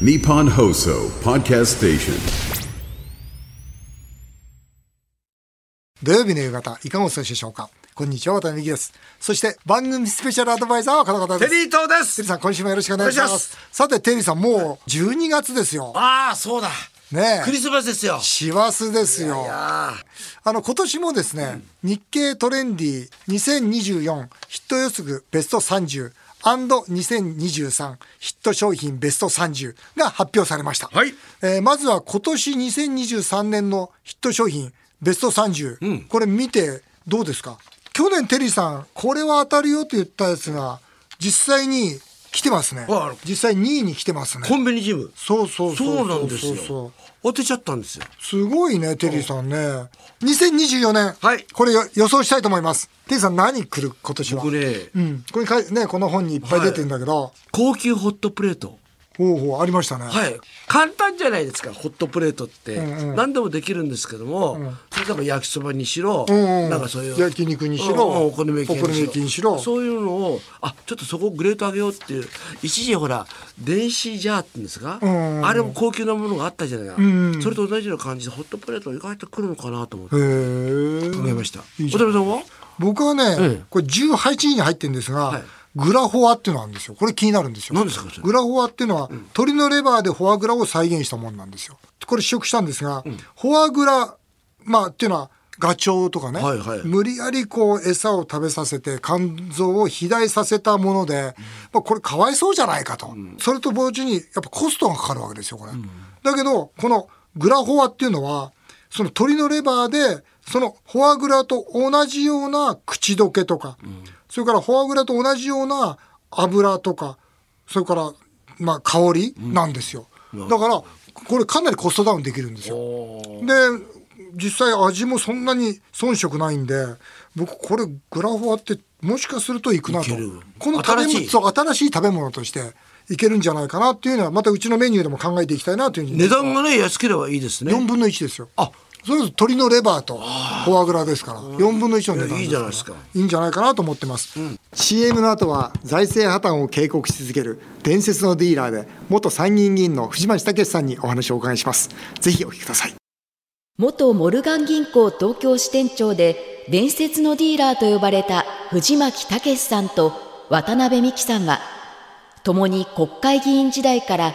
Nippon Hoso Podcast Station. 土曜日の夕方、いかがお過ごしでしょうか？こんにちは、渡辺美希です。そして、番組スペシャルアドバイザーはこの方です。テリー東ですテリーさん、今週もよろしくお願いします。さて、テリーさん、もう12月ですよ。ああそうだねえクリスマスですよ師走ですよ。ああの、今年もですね、日経トレンディ2024ヒット予測ベスト30 2023ヒット商品ベスト30が発表されました。はい。えーまずは今年2023年のヒット商品ベスト30、これ見てどうですか？去年テリーさん、これは当たるよと言ったやつが実際に来てますねあ。実際2位に来てますね。コンビニジムそうそうそうそうなんですよ当てちゃったんですよすごいね、テリーさんね。2024年。はいこれよ予想したいと思います。テリーさん何来る？今年は。僕ねうん。これね、この本にいっぱい出てるんだけど。高級ホットプレートほうほう、ありましたね。はい。簡単じゃないですかホットプレートって、んうん。何でもできるんですけども、それなんか焼きそばにしろ、うんうん。なんかそういう。焼肉にしろうんうんお好み焼きにしろ。そういうのをあちょっとそこをグレード上げようっていう一時ほら電子ジャーって言うんですか、んうんあれも高級なものがあったじゃないか、んそれと同じような感じでホットプレート意外と来るのかなと思って。考え。ました。渡辺さんは？僕はね、ええ。これ18位に入ってるんですが、はいグラフォアっていうのがあるんですよ。これ気になるんですよ。何ですかグラフォアっていうのは、鶏のレバーでフォアグラを再現したものなんですよ。これ試食したんですが、フォアグラ、まあっていうのは、ガチョウとかね、はいはい。無理やりこう餌を食べさせて肝臓を肥大させたもので、まあ、これかわいそうじゃないかと、それと同時にやっぱコストがかかるわけですよこれ、だけどこのグラフォアっていうのはその鶏のレバーでそのフォアグラと同じような口どけとか、それからフォアグラと同じような油とかそれからまあ香りなんですよ、だからこれかなりコストダウンできるんですよ。で実際味もそんなに遜色ないんで僕これグラフォアってもしかするといくなと。この食べ新しい。物新しい食べ物としていけるんじゃないかなっていうのはまたうちのメニューでも考えていきたいなというふうに値段がね安ければいいですね。4分の1ですよ。あそれこそ鶏のレバーとフォアグラですから4分の1の値段いやいいじゃないですか。いいんじゃないかなと思ってます、CM の後は財政破綻を警告し続ける伝説のディーラーで元参議院議員の藤巻武さんにお話をお伺いします。ぜひお聞きください。元モルガン銀行東京支店長で伝説のディーラーと呼ばれた藤巻武さんと渡辺美樹さんは共に国会議員時代から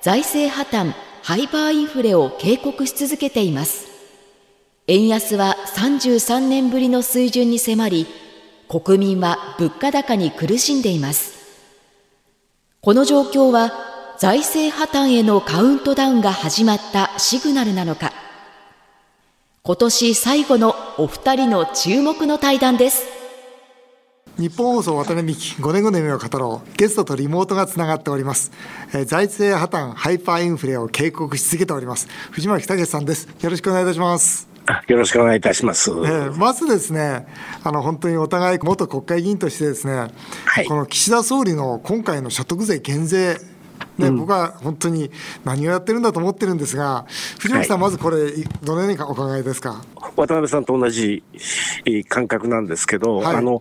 財政破綻ハイパーインフレを警告し続けています円安は33年ぶりの水準に迫り国民は物価高に苦しんでいます。この状況は財政破綻へのカウントダウンが始まったシグナルなのか。今年最後のお二人の注目の対談です。日本放送渡辺美希5年後の夢を語ろう。ゲストとリモートがつながっております、えー財政破綻ハイパーインフレを警告し続けております。藤巻武さんです。よろしくお願いいたします。よろしくお願いいたします。えーまずですねあの本当にお互い元国会議員としてですね、はい。この岸田総理の今回の所得税減税ね、僕は本当に何をやってるんだと思ってるんですが藤巻さん、はまずこれどのようにお考えですか？渡辺さんと同じえー感覚なんですけど、はい。あの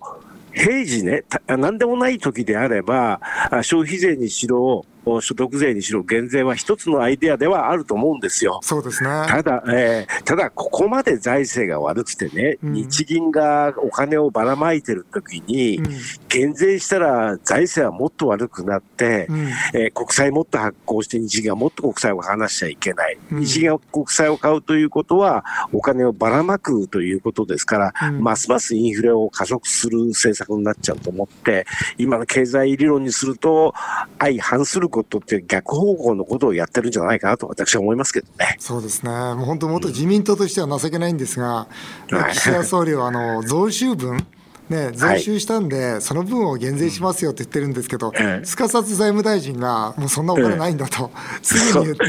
平時ね、た何でもない時であれば、あ消費税にしろ、お所得税にしろ、減税は一つのアイデアではあると思うんですよ。そうですね。ただ、えーただ、ここまで財政が悪くてね、うん。日銀がお金をばらまいてる時に、うん。減税したら財政はもっと悪くなって、うん。えー国債もっと発行して日銀がもっと国債を離しちゃいけない。うん。日銀が国債を買うということは、お金をばらまくということですから、うん。ますますインフレを加速する政策になっちゃうと思って、今の経済理論にすると、相反することって逆方向のことをやってるんじゃないかなと私は思いますけどね。そうですね、もう本当、元自民党としては情けないんですが、はい。岸田総理はあの増収分、ね、増収したんで、その分を減税しますよって言ってるんですけど、ええ。すかさず財務大臣が、もうそんなお金ないんだと、すぐに言って、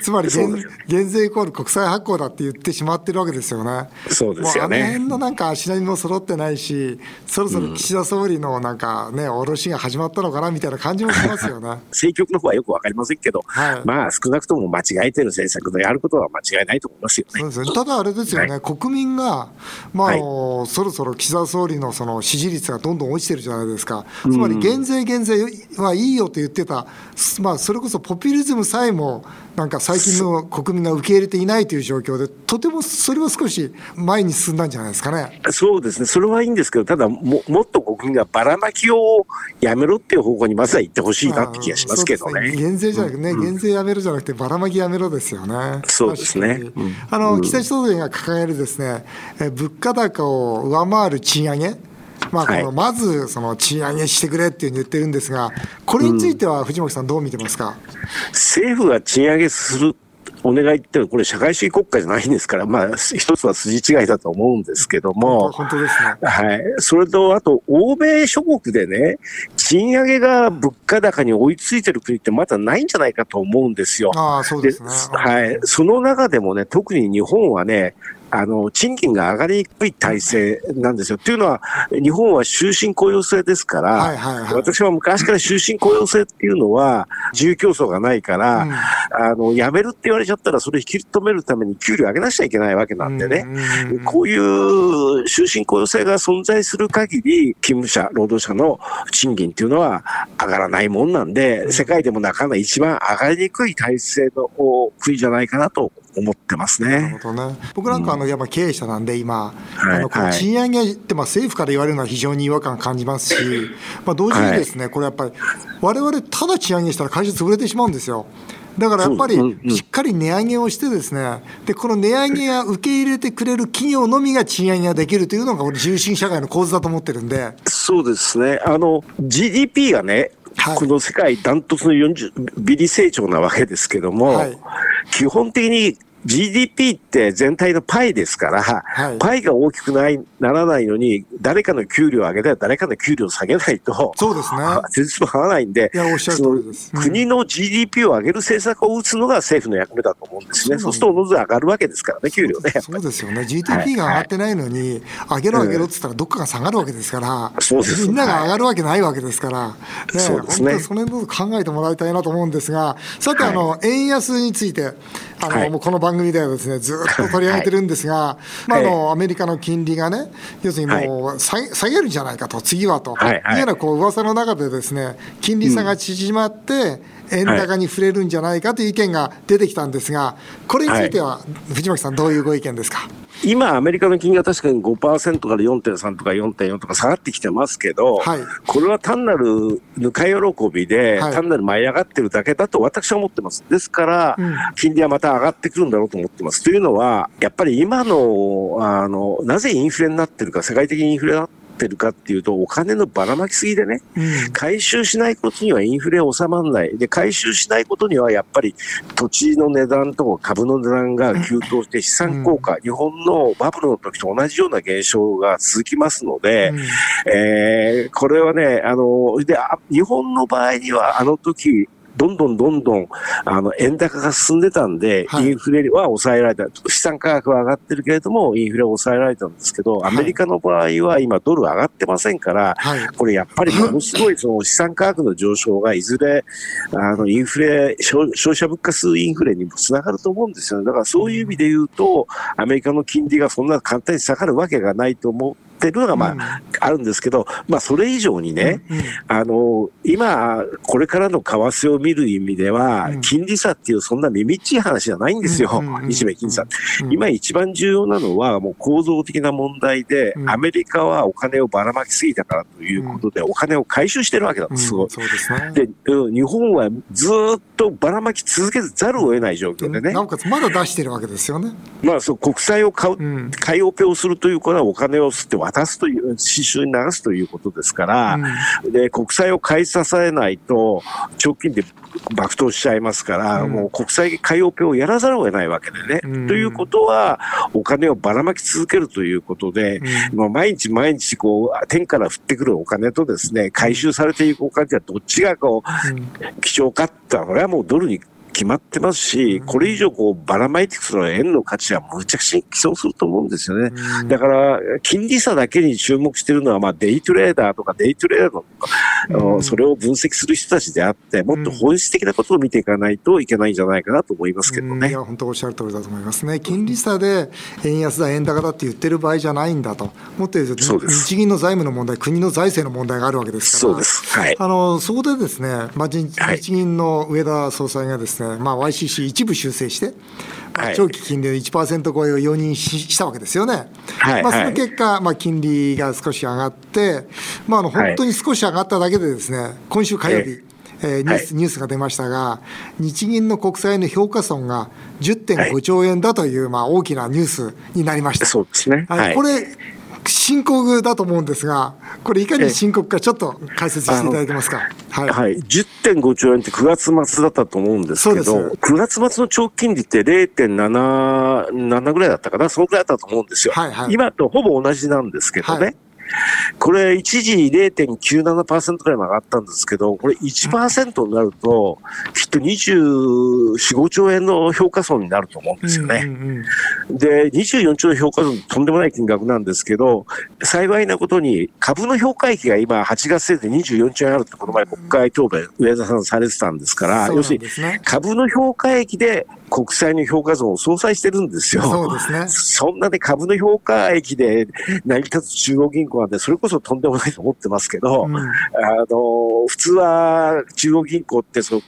つまり減減税イコール国債発行だって言ってしまってるわけですよね。そうですよね。もうあの辺のなんか足並みも揃ってないし、そろそろ岸田総理のなんかね、おろしが始まったのかなみたいな感じもしますよね。政局の方はよくわかりませんけど、はい。まあ少なくとも間違えてる政策でやることは間違いないと思いますよね。そうですね、ただあれですよね、国民が、まああのそろそろ岸田総理ののその支持率がどんどん落ちてるじゃないですか、つまり減税、減税はいいよと言ってた、まあ、それこそポピュリズムさえも、なんか最近の国民が受け入れていないという状況で、とてもそれは少し前に進んだんじゃないですかね。そうですね、それはいいんですけど、ただも、もっと国民がばらまきをやめろっていう方向にまずは行ってほしいなって気がしますけどね。ね減税じゃなくてね、減税やめろじゃなくて、ばらまきやめろですよね。そうですね。あの、岸田総理が掲げるですね、え物価高を上回る賃上げ。まあ、このまずその賃上げしてくれっていう言ってるんですが、これについては藤巻さん、どう見てますか、政府が賃上げするお願いってこれ社会主義国家じゃないんですから、まあ、一つは筋違いだと思うんですけども、本当ですね。はい。それと、あと、欧米諸国でね、賃上げが物価高に追いついてる国ってまだないんじゃないかと思うんですよ。ああ、そうですね。はい。その中でもね、特に日本はね、あの、賃金が上がりにくい体制なんですよ。っていうのは、日本は終身雇用制ですから、はいはいはい、私は昔から終身雇用制っていうのは、自由競争がないから、うん、あの、辞めるって言われちゃったら、それ引き止めるために給料上げなくちゃいけないわけなんでね、うんうん、こういう終身雇用制が存在する限り、勤務者、労働者の賃金っていうのは上がらないもんなんで、世界でもなかなか一番上がりにくい体制の国じゃないかなと思ってますね。なるほどね。僕なんかあの、やっぱ経営者なんで今、はい、あのこの賃上げってまあ政府から言われるのは非常に違和感感じますし、まあ同時にですね、これやっぱり我々ただ賃上げしたら会社潰れてしまうんですよ。だからやっぱりしっかり値上げをしてですね、でこの値上げや受け入れてくれる企業のみが賃上げができるというのが、これ、自由主義社会の構図だと思ってるんで。そうですね、あの GDP がね、はい、この世界ダントツの40ビリ成長なわけですけども、はい、基本的に GDP って全体のパイですから、はい、パイが大きくないならないのに、誰かの給料を上げたら誰かの給料を下げないと、そうですね。全然合わないんで、いやおっしゃる通りです、うん、国の GDP を上げる政策を打つのが政府の役目だと思うんですね。そうすると、おのず上がるわけですからね、給料ね。そうですよね。GDP が上がってないのに、上げろ上げろって言ったら、どっかが下がるわけですから、そうですみんなが上がるわけないわけですから、ね、そうですね。その辺考えてもらいたいなと思うんですが、さて、あの、円安について、あの、もうこの番組ではですね、ずっと取り上げてるんですが、まあ、あの、アメリカの金利がね、要するにもう下げるんじゃないかと、次はと、はい。いうようなこう噂の中でですね、金利差が縮まって、円高に触れるんじゃないかという意見が出てきたんですが、これについては、藤巻さん、どういうご意見ですか？今、アメリカの金利が確かに5%から4.3とか4.4とか下がってきてますけど、はい、これは単なるぬか喜びで、はい、単なる舞い上がってるだけだと私は思ってます。ですから、うん、金利はまた上がってくるんだろうと思ってます。というのは、やっぱり今の、あの、なぜインフレになってるか、世界的にインフレになってってるかっていうと、お金のばらまきすぎでね、うん、回収しないことにはインフレ収まらない。で、回収しないことにはやっぱり土地の値段とか株の値段が急騰して資産効果、うん、日本のバブルの時と同じような現象が続きますので、うん、えー、これはね、あの、で、日本の場合にはあの時、どんどんどんどん、あの、円高が進んでたんで、はい、インフレは抑えられた。資産価格は上がってるけれども、インフレは抑えられたんですけど、アメリカの場合は今ドル上がってませんから、はい、これやっぱりものすごいその資産価格の上昇がいずれ、あの、インフレ、消費者物価数インフレにもつながると思うんですよね。だからそういう意味で言うと、アメリカの金利がそんな簡単に下がるわけがないと思う。ってるのが、まあ、あるんですけど、まあ、それ以上にね、あの、今、これからの為替を見る意味では、金利差っていうそんな耳っちい話じゃないんですよ。日米金利差。今一番重要なのは、もう構造的な問題で、アメリカはお金をばらまきすぎたからということで、お金を回収してるわけなんです、すごい。で、日本はずっとばらまき続けざるを得ない状況でね。なおかつ、まだ出してるわけですよね。まあ、そう、国債を買う、買いオペをするということはお金を吸って渡すという、刺繍に流すということですから、うん、で、国債を買い支えないと、直近で爆投しちゃいますから、うん、もう国際買いオペをやらざるを得ないわけでね。うん、ということは、お金をばらまき続けるということで、うん、毎日毎日こう、天から降ってくるお金とですね、回収されていくお金はどっちがこう、貴重かってこれはもうドルに決まってますし、これ以上こうばらまいていくその円の価値はむちゃくちゃ寄贈すると思うんですよね。だから、金利差だけに注目しているのは、まあ、デイトレーダーとかデイトレーダーとか、それを分析する人たちであって、もっと本質的なことを見ていかないといけないんじゃないかなと思いますけどね。いや、本当おっしゃる通りだと思いますね。金利差で円安だ、円高だって言ってる場合じゃないんだと。もっと言うと、日銀の財務の問題、国の財政の問題があるわけですから。そうです。はい。あの、そこでですね、まあ、日銀の上田総裁がですね、まあ、YCC 一部修正して、まあ、長期金利の1%超えを容認したわけですよね。はい、まあ、その結果、まあ、金利が少し上がって、まあ、あの本当に少し上がっただけでですね、今週火曜日、えー、ニュース、ニュースが出ましたが、日銀の国債の評価損が10.5兆円だという、まあ、大きなニュースになりました。そうですね。はい、これ深刻だと思うんですが、これ、いかに深刻か、ちょっと解説していただけますか？はい、はい、10.5兆円って9月末だったと思うんですけど、9月末の長期金利って0.77ぐらいだったかな、そのぐらいだったと思うんですよ。はいはい、今とほぼ同じなんですけどね。はいこれ一時0.97%くらいも上がったんですけど、これ1%になると、きっと24、5兆円の評価損になると思うんですよね。で、24兆円評価損とんでもない金額なんですけど、幸いなことに株の評価益が今8月末で24兆円あるってこの前国会答弁、上田さんされてたんですから、要するに株の評価益で国債の評価損を相殺してるんですよ。そうですね。そんなね、株の評価益で成り立つ中央銀行なんで、それこそとんでもないと思ってますけど、うん、あの、普通は中央銀行ってその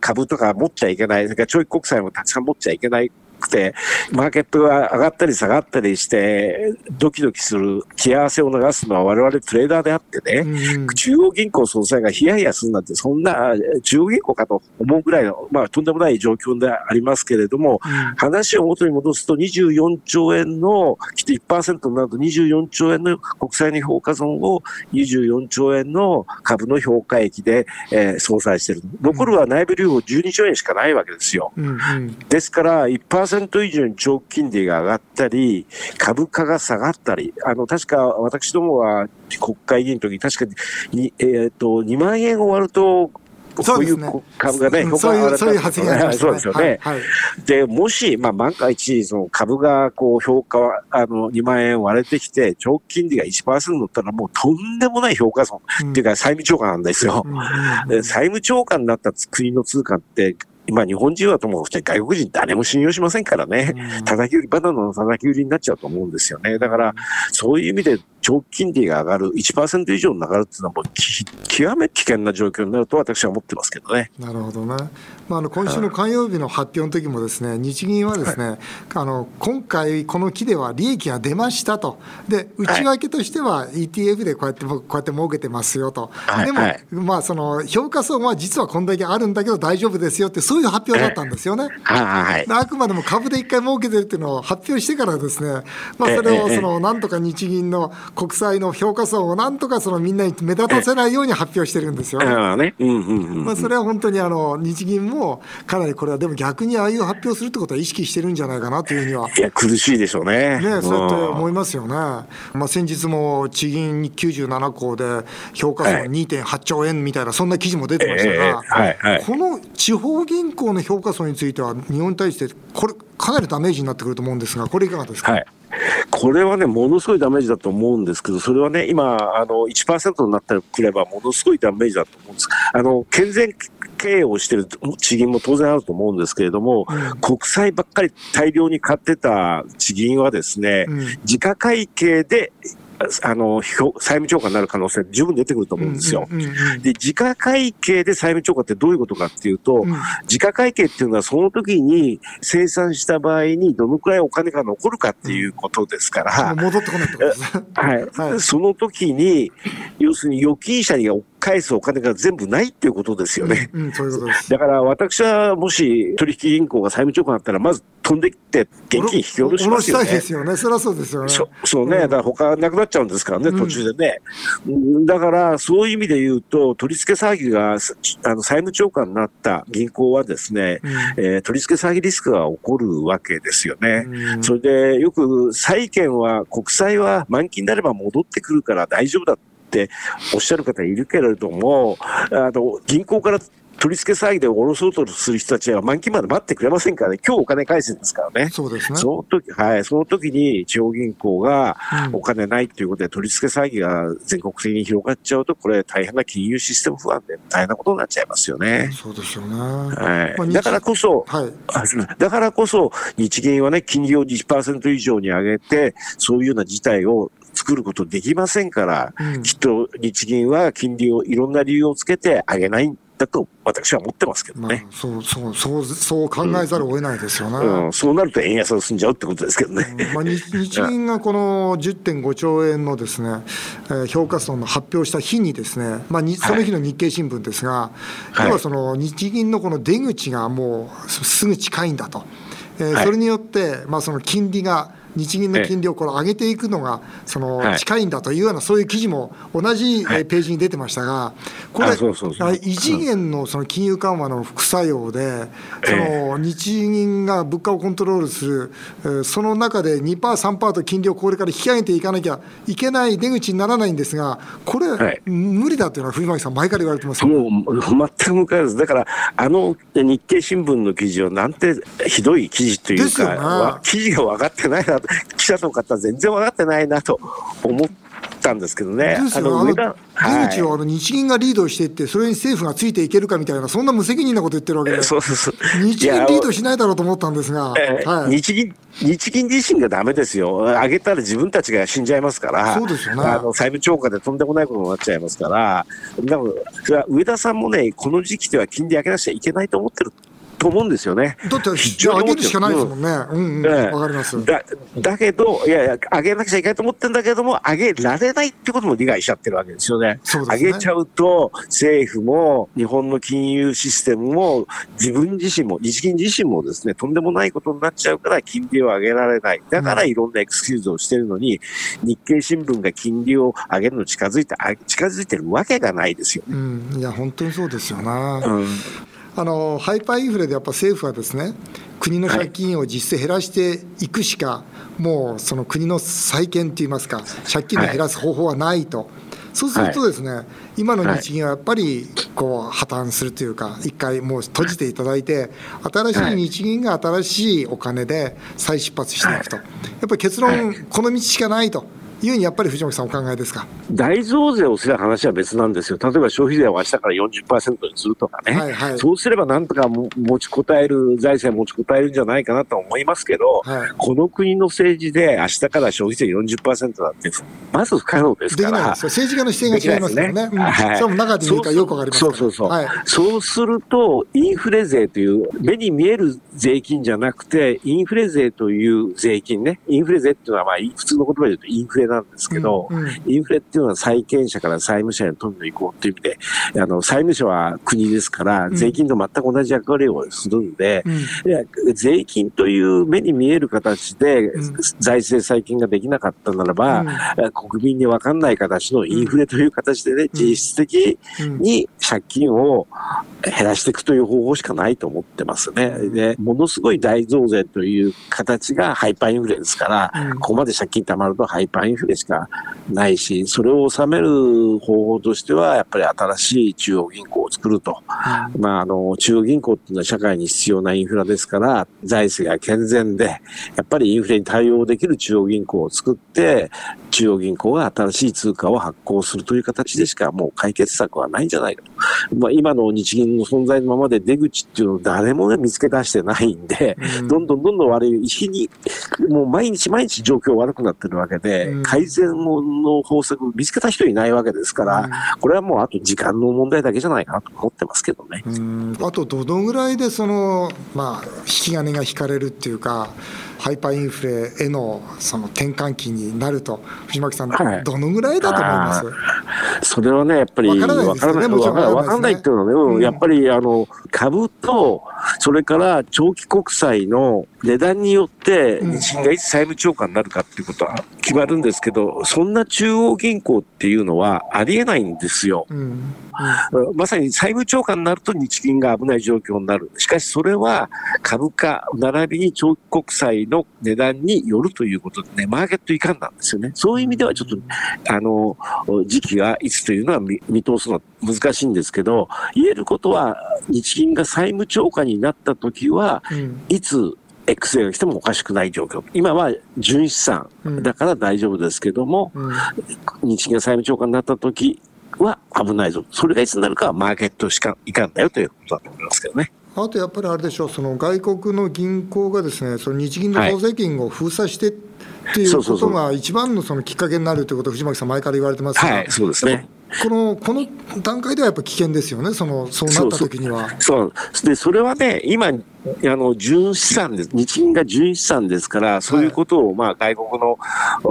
株とか持っちゃいけない、それから長期国債もたくさん持っちゃいけないくて、マーケットが上がったり下がったりして、ドキドキする気合わせを流すのは我々トレーダーであってね、うん、中央銀行総裁がヒヤヒヤするなんて、そんな中央銀行かと思うぐらいの、まあ、とんでもない状況でありますけれども、うん、話を元に戻すと24兆円の、きっと1%になると24兆円の国債の評価損を24兆円の株の評価益で、えー、相殺してる。残るは内部留保12兆円しかないわけですよ。うんうん、ですから1%、1%以上に長期金利が上がったり、株価が下がったり、あの、確か私どもは国会議員の時、確かに、えっ、ー、と、2万円終わると、そういう株がね、評価が上がったそういう発言ありました、ね、そうですよね。はいはい、で、もし、まあ、万が一、その株が、こう、評価は、あの、2万円割れてきて、長期金利が1%乗ったら、もうとんでもない評価損、うん、っていうか、債務超過なんですよ。うん、債務超過になった国の通貨って、今日本人はともかく外国人誰も信用しませんからね、叩き売り、バナナの叩き売りになっちゃうと思うんですよね。だから、そういう意味で長期金利が上がる、1%以上に上がるっていうのはもう極め危険な状況になると私は思ってますけどね。なるほどね。まあ、あの今週の火曜日の発表の時もですね、日銀はですね、はい、あの今回この期では利益が出ましたと。で、内訳としては ETF でこうやって、こうやって儲けてますよと。はい、でも、はい、まあその評価損は実はこんだけあるんだけど大丈夫ですよってそういう発表だったんですよね。はい、あくまでも株で一回儲けてるっていうのを発表してからですね、まあそれをそのなんとか日銀の国債の評価損をなんとかそのみんなに目立たせないように発表してるんですよね。まあそれは本当にあの日銀もかなりこれはでも逆にああいう発表するってことは意識してるんじゃないかなというふうには。いや苦しいでしょうね。ねそうやって思いますよね。まあ先日も地銀97校で評価損2.8兆円みたいなそんな記事も出てましたが、この地方銀行の評価損については日本に対してこれかなりダメージになってくると思うんですがこれいかがですか？はいこれはね、ものすごいダメージだと思うんですけど、それはね、今、あの、1%になってくれば、ものすごいダメージだと思うんです。あの、健全経営をしてる地銀も当然あると思うんですけれども、うん、国債ばっかり大量に買ってた地銀はですね、うん、自家会計であの、債務超過になる可能性十分出てくると思うんですよ。で、自家会計で債務超過ってどういうことかっていうと、うん、自家会計っていうのはその時に生産した場合にどのくらいお金が残るかっていうことですから、戻ってこないってことですね。はい。はい、その時に、要するに預金者に返すお金が全部ないっていうことですよね。うん、うん、そういうことです。だから私はもし取引銀行が債務超過になったら、まず飛んできて現金引き下ろしますよね。したいですよね。そりゃそうですよね。そそうね。だから他なくなっちゃうんですからね、途中でね。うん、だからそういう意味で言うと、取り付け騒ぎが、あの債務超過になった銀行はですね、うん、えー、取り付け騒ぎリスクが起こるわけですよね。うん、それでよく債券は、国債は満期になれば戻ってくるから大丈夫だっておっしゃる方いるけれども、あの、銀行から取り付け騒ぎで下ろそうとする人たちは満期まで待ってくれませんからね、今日お金返せですからね。そうですね。その時、はい、その時に地方銀行がお金ないっていうことで取り付け騒ぎが全国的に広がっちゃうと、これ大変な金融システム不安で大変なことになっちゃいますよね。そうですよね。はい。だからこそ、はい、だからこそ日銀はね、金利を1%以上に上げて、そういうような事態を作ることできませんから、うん、きっと日銀は金利をいろんな理由をつけて上げないんだと私は思ってますけどね。まあ、そうそうそうそう考えざるを得ないですよね。うんうん、そうなると円安が進んじゃうってことですけどね。うん、まあ、日銀がこの10.5兆円のですね、えー、評価損の発表した日にですね、まあ、その日の日経新聞ですが、はい、要はその日銀のこの出口がもうすぐ近いんだと。えー、それによって、まあ、その金利が日銀の金利をこれ上げていくのがその近いんだというようなそういう記事も同じページに出てましたが、これ、異次元のその金融緩和の副作用で、その日銀が物価をコントロールする、その中で2%、3%と金利をこれから引き上げていかなきゃいけない出口にならないんですが、これ、無理だというのは、藤巻さん、前から言われてますもう全く向かいです、だから、あの日経新聞の記事をなんてひどい記事というか、記事が分かってないなと。記者の方全然分かってないなと思ったんですけどね。あの出口をあの日銀がリードしていって、それに政府がついていけるかみたいな、そんな無責任なこと言ってるわけで、そうそう日銀リードしないだろうと思ったんですが、えーはい、日銀日銀自身がだめですよ、上げたら自分たちが死んじゃいますから、そうですよね、あの債務超過でとんでもないことになっちゃいますから、でも上田さんもね、この時期では金利上げなきゃいけないと思ってると思うんですよね。だって、上げるしかないですもんね。うんうん。わ、かります。だ、だけど、いやいや、上げなくちゃいけないと思ってるんだけども、上げられないってことも理解しちゃってるわけですよね。そうですね。上げちゃうと、政府も、日本の金融システムも、自分自身も、日銀自身もですね、とんでもないことになっちゃうから、金利を上げられない。だからいろんなエクスキューズをしてるのに、うん、日経新聞が金利を上げるの近づいて、近づいてるわけがないですよ。うん。いや、本当にそうですよな。うんあのハイパーインフレでやっぱ政府はですね国の借金を実質減らしていくしか、はい、もうその国の再建といいますか借金を減らす方法はないと。はいそうするとですね、はい、今の日銀はやっぱりこう破綻するというか、一回もう閉じていただいて、新しい日銀が新しいお金で再出発していくと、やっぱり結論、この道しかないと。いうにやっぱり藤巻さん、お考えですか？大増税をする話は別なんですよ、例えば消費税を明日から40%にするとかね、はいはい、そうすればなんとか持ちこたえる、財政持ちこたえるんじゃないかなと思いますけど、はい、この国の政治で明日から消費税40%なんて、まず不可能ですから。政治家の視点が違いますからね。ね。はい、それも中で見るかよくわかりますそうそうそう、はい、そうすると、インフレ税という目に見える税金じゃなくて、インフレ税という税金ね、インフレ税っていうのはまあ普通の言葉で言うとインフレなんですけど、うんうん、インフレっていうのは債権者から債務者への富の移行っていう意味で、あの、債務者は国ですから、税金と全く同じ役割をするんで、うん、税金という目に見える形で財政再建ができなかったならば、国民に分かんない形のインフレという形でね、実質的に借金を減らしていくという方法しかないと思ってますね。で、ものすごい大増税という形がハイパーインフレですから、ここまで借金貯まるとハイパーインフレしかないし、それを収める方法としては、やっぱり新しい中央銀行を作ると。うん、まあ、あの、中央銀行っていうのは社会に必要なインフラですから、財政が健全で、やっぱりインフレに対応できる中央銀行を作って、中央銀行が新しい通貨を発行するという形でしかもう解決策はないんじゃないかと。まあ、今の日銀の存在のままで出口っていうのを誰も、ね、見つけ出してないんで、うん、どんどんどんどん悪い、日に、もう毎日毎日状況悪くなってるわけで、うん、改善の方策見つけた人いないわけですから、うん、これはもうあと時間の問題だけじゃないかなと思ってますけどね。あとどのぐらいでその、まあ、引き金が引かれるっていうか、ハイパーインフレへのその転換期になると、藤巻さん、はい、どのぐらいだと思います？それはね、やっぱり分からないですよね、分からない。っていうのはね、うん、やっぱりあの株と、それから長期国債の値段によって、日銀がいつ債務超過になるかっていうことは、決まるんですけど、そんな中央銀行っていうのはありえないんですよ。うんうんまさに債務超過になると日銀が危ない状況になる。しかしそれは株価並びに長期国債の値段によるということでね、マーケットいかんなんですよね。そういう意味ではちょっと、あの、時期がいつというのは見通すのは難しいんですけど、言えることは日銀が債務超過になった時は、いつ X が来てもおかしくない状況。今は純資産だから大丈夫ですけども、うん、日銀が債務超過になった時は危ないぞ。それがいつになるかはマーケットしかいかんだよということだと思いますけどね。あとやっぱりあれでしょう、その外国の銀行がですね、その日銀の当税金を封鎖して、っていうことが一番のそのきっかけになるということを藤巻さん、前から言われてますが、はい、そうですね。このこの段階ではやっぱ危険ですよね、そのそうなった時には。そうでそれはね、今、あの純資産です、日銀が純資産ですから、そういうことを、まあ、外国の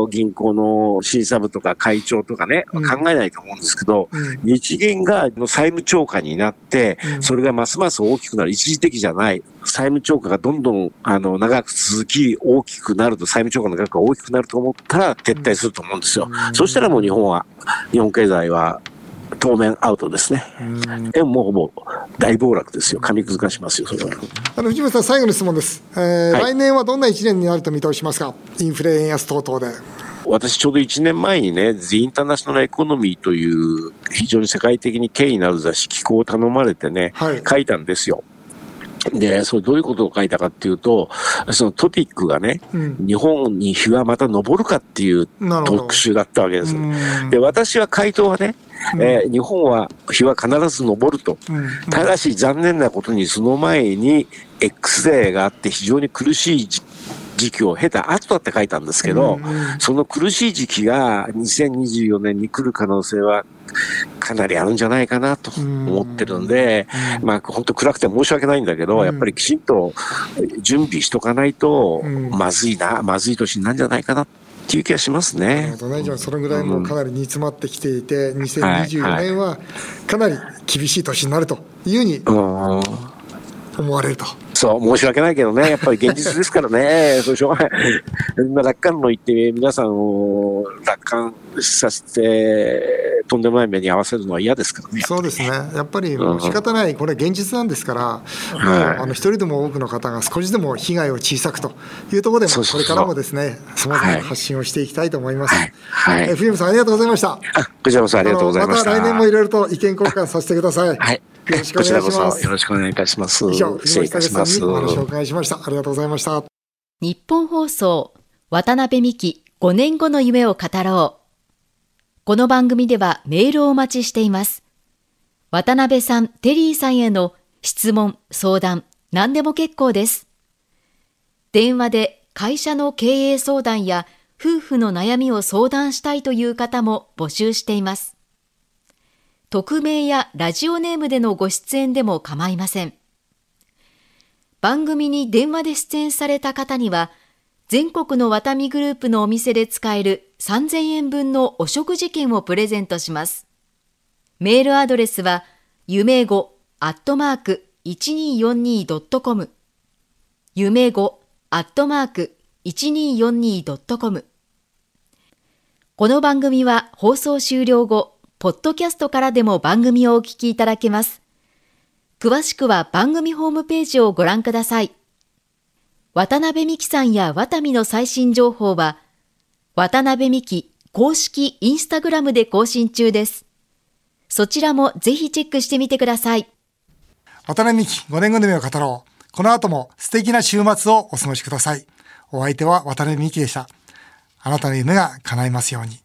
銀行の審査部とか会長とかね、考えないと思うんですけど、うん、日銀が債務超過になって、それがますます大きくなる、一時的じゃない、債務超過がどんどんあの長く続き、大きくなると、債務超過の額が大きくなると思ったら、撤退すると思うんですよ。うん、そしたらもう日本は、日本経済は当面アウトですね。円もほぼ大暴落ですよ。紙くず化しますよ、それは。あの藤本さん、最後の質問です。えー、はい、来年はどんな1年になると見通しますか、インフレ、円安等々で。私、ちょうど1年前にね、The International Economy という非常に世界的に権威のある雑誌、機構を頼まれてね、はい、書いたんですよ。で、それどういうことを書いたかっていうと、そのトピックがね、うん、日本に日はまた昇るかっていう特集だったわけです。で、私は回答はね、うん、えー、日本は日は必ず昇ると、うん、ただし残念なことにその前に X デーがあって非常に苦しい時期を経た後だって書いたんですけど、その苦しい時期が2024年に来る可能性はかなりあるんじゃないかなと思ってるんで、まあ本当暗くて申し訳ないんだけど、やっぱりきちんと準備しとかないと、まずいな、まずい年になるんじゃないかなっていう気がしますね。ね。じゃあそれぐらいもかなり煮詰まってきていて、2024年はかなり厳しい年になるというふうに思われると。そう、申し訳ないけどね、やっぱり現実ですからね、そうしょうがない。楽観の言って、皆さんを楽観させて、とんでもない目に合わせるのは嫌ですからね。そうですね。やっぱり仕方ない、これ現実なんですから、はい、あの一人でも多くの方が少しでも被害を小さくというところでも、これからもですね、さまざまな発信をしていきたいと思います。はい。はい、え藤本さんありがとうございました。あ、こちらこそありがとうございました。また来年もいろいろと意見交換させてください。はい。よろしくお願いします。よろしくお願いいたします。以上、藤本武さんにお話をお伺いしました。ありがとうございました。日本放送、渡辺美希5年後の夢を語ろう。この番組ではメールをお待ちしています。渡辺さん、テリーさんへの質問、相談、何でも結構です。電話で会社の経営相談や夫婦の悩みを相談したいという方も募集しています。匿名やラジオネームでのご出演でも構いません。番組に電話で出演された方には、全国のワタミグループのお店で使える3000円分のお食事券をプレゼントします。メールアドレスは、夢語アットマーク 1242.com 夢語アットマーク 1242.com この番組は放送終了後、ポッドキャストからでも番組をお聞きいただけます。詳しくは番組ホームページをご覧ください。渡辺美希さんやワタミの最新情報は、渡辺美希公式インスタグラムで更新中です。そちらもぜひチェックしてみてください。渡辺美希5年組の夢を語ろう。この後も素敵な週末をお過ごしください。お相手は渡辺美希でした。あなたの夢が叶いますように。